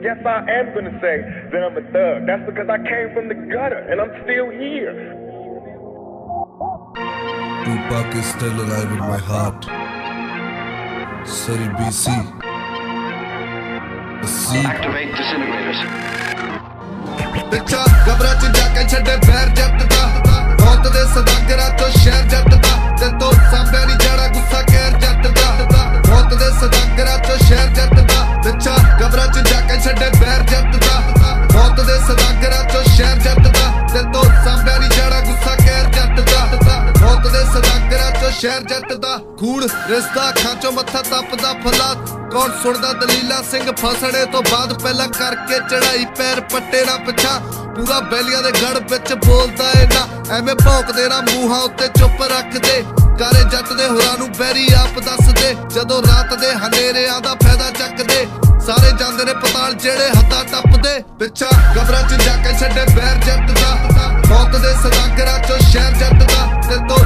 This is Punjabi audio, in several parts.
Yes, I am going to say that I'm a thug. That's because I came from the gutter and I'm still here. Tupac is still alive in my heart. Surrey, BC. Activate disintegrators. ਸ਼ਹਿਰ ਜੱਟ ਦਾ ਖੂਨ ਰਿਸਦਾ ਅੱਖਾਂ 'ਚੋਂ ਮੱਥਾ ਤੱਪਦਾ ਫਲਾਦ ਕੌਣ ਸੁਣਦਾ ਦਲੀਲਾ ਸਿੰਘ ਫਸੜੇ ਤੋਂ ਬਾਅਦ ਪਹਿਲਾਂ ਕਰਕੇ ਚੜਾਈ ਪੈਰ ਪੱਟੇ ਨਾ ਪਿਛਾ ਪੂਰਾ ਬੈਲੀਆਂ ਦੇ ਗੜ ਵਿੱਚ ਬੋਲਦਾ ਏ ਨਾ। ਐਵੇਂ ਭੌਂਕਦੇ ਨਾ ਮੂੰਹਾਂ ਉੱਤੇ ਚੁੱਪ ਰੱਖਦੇ। ਕਾਰੇ ਜੱਟ ਦੇ ਹੋਰਾਂ ਨੂੰ ਬੈਰੀ ਆਪ ਦੱਸਦੇ। ਜਦੋਂ ਰਾਤ ਦੇ ਹਨੇਰਿਆਂ ਦਾ ਫਾਇਦਾ ਚੱਕਦੇ। ਸਾਰੇ ਜਾਂਦੇ ਨੇ ਪਤਾਲ ਜਿਹੜੇ ਹੱਥਾਂ ਟੱਪਦੇ। ਪਿੱਛਾ ਕਬਰਾਂ 'ਚ ਜਾ ਕੇ ਛੱਡੇ ਬੈਰ ਜੱਟ ਦਾ। ਮੌਤ ਦੇ ਸਦਾਗਰਾਂ 'ਚੋਂ ਸ਼ਹਿਰ ਜੱਟ ਦਾ। ਤੇ ਤੋਂ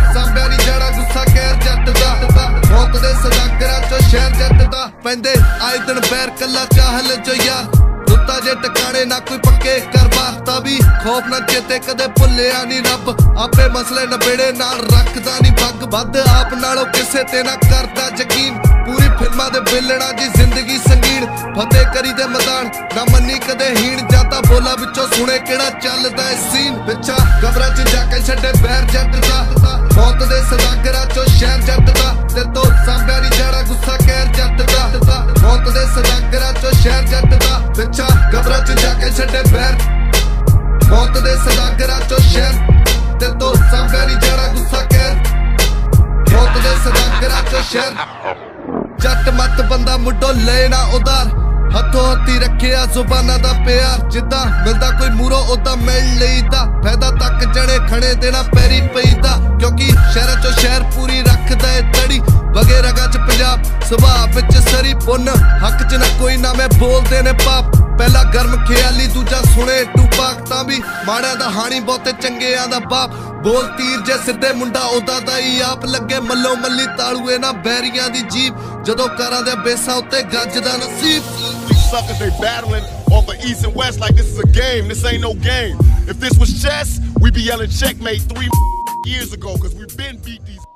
ਜੱਟ ਦਾ ਪੈਂਦੇ, ਆਏ ਦਿਨ ਬੈਰ ਕੱਲਾ ਚਾਹਲ ਜੋ ਯਾਰ ਦੁੱਤਾ ਜੇ ਟਿਕਾਣੇ ਨਾ ਕੋਈ ਪੱਕੇ ਕਰਵਾ, ਤਾਂ ਵੀ ਖੌਫ ਨਾ ਚੇਤੇ ਕਦੇ ਭੁੱਲਿਆ ਨਹੀਂ ਰੱਬ। ਆਪੇ ਮਸਲੇ ਨਬੇੜੇ ਨਾਲ ਰੱਖਦਾ ਨਹੀਂ ਬੱਗ ਵੱਧ ਆਪ ਨਾਲੋਂ ਕਿਸੇ ਤੇ ਨਾ ਕਰਦਾ ਯਕੀਨ। ਪੂਰੀ ਫਿਲਮਾਂ ਦੇ ਬਿਲਣਾ ਦੀ ਜ਼ਿੰਦਗੀ ਸੰਗੀਨ। ਫਤਿਹ ਕਰੀ ਦੇ ਮੈਦਾਨ, ਨਾ ਮੰਨੀ ਕਦੇ ਹੀਣ। ਜਾਂਦਾ ਬੋਲਾ ਵਿੱਚੋਂ ਸੁਣੇ ਕਿਹੜਾ ਚੱਲਦਾ ਏ ਸੀਨ। ਪਿੱਛਾ ਕਬਰਾਂ 'ਚ ਜਾ ਕੇ ਛੱਡੇ ਬੈਰ ਜੱਟ ਦਾ। ਮੌਤ ਦੇ ਸਦਾਗਰਾਂ ਛੱਡੇ ਬੈਰ ਮੌਤ ਦੇ ਸਦਾਗਰਾਂ 'ਚੋਂ ਸ਼ਹਿਰ। ਤੇ ਤੋਂ ਸਾਂਭਿਆ ਨਹੀਂ ਜਾਣਾ ਗੁੱਸਾ ਕਹਿਰ। ਮੌਤ ਦੇ ਸਦਾਗਰਾਂ 'ਚੋਂ ਸ਼ਹਿਰ। ਜੱਟ ਮੱਤ ਬੰਦਾ ਮੁੱਢੋਂ ਲੈਣਾ ਉਧਾਰ। ਹੱਥੋਂ ਹੱਥੀ ਰੱਖਿਆ ਜ਼ੁਬਾਨਾਂ ਦਾ ਪਿਆਰ। ਜਿੱਦਾਂ ਮਿਲਦਾ ਕੋਈ ਮੂਰੋ ਉਦਾਂ ਮਿਲ ਲਈਦਾ। ਫਾਇਦਾ ਤੱਕ ਜਣੇ ਖਣੇ ਦੇਣਾ ਪੈਰੀ ਪਈਦਾ। ਕਿਉਂਕਿ ਸ਼ਹਿਰਾਂ ਚੋਂ ਸ਼ਹਿਰ ਪੂਰੀ ਰੱਖਦਾ ਏ ਤੜੀ। ਵਗੇ ਰਗਾ ਚ ਪੰਜਾਬ ਸੁਭਾਅ ਵਿੱਚ ਸਰੀ ਪੁੰਨ। ਹੱਕ ਚ ਨਾ ਕੋਈ ਨਾ ਮੈਂ ਬੋਲਦੇ ਨੇ ਪਾਪ। ਪਹਿਲਾ ਗਰਮ ਖਿਆਲੀ ਦੂਜਾ ਸੁਣੇ ਟੂਪਾਕ ਤਾਂ ਵੀ ਮਾੜਿਆਂ ਦਾ ਹਾਣੀ ਬਹੁਤੇ ਚੰਗਿਆਂ ਦਾ ਬਾਪ ਬੋਲ ਤੀਰ ਜੇ ਸਿੱਧੇ ਮੁੰਡਾ ਉਹਦਾ ਦਾ ਹੀ ਆਪ ਲੱਗੇ ਮੱਲੋ ਮੱਲੀ ਤਾਲੂਏ ਨਾ ਬੈਰੀਆਂ ਦੀ ਜੀਬ ਜਦੋਂ ਕਰਾਂ ਦੇ ਬੇਸਾਂ ਉੱਤੇ ਗੱਜਦਾ ਨਸੀਬ These suckers, they battling off the east and west like this is a game. This ain't no game. If this was chess, we'd be yelling checkmate three years ago, because we've been beat these.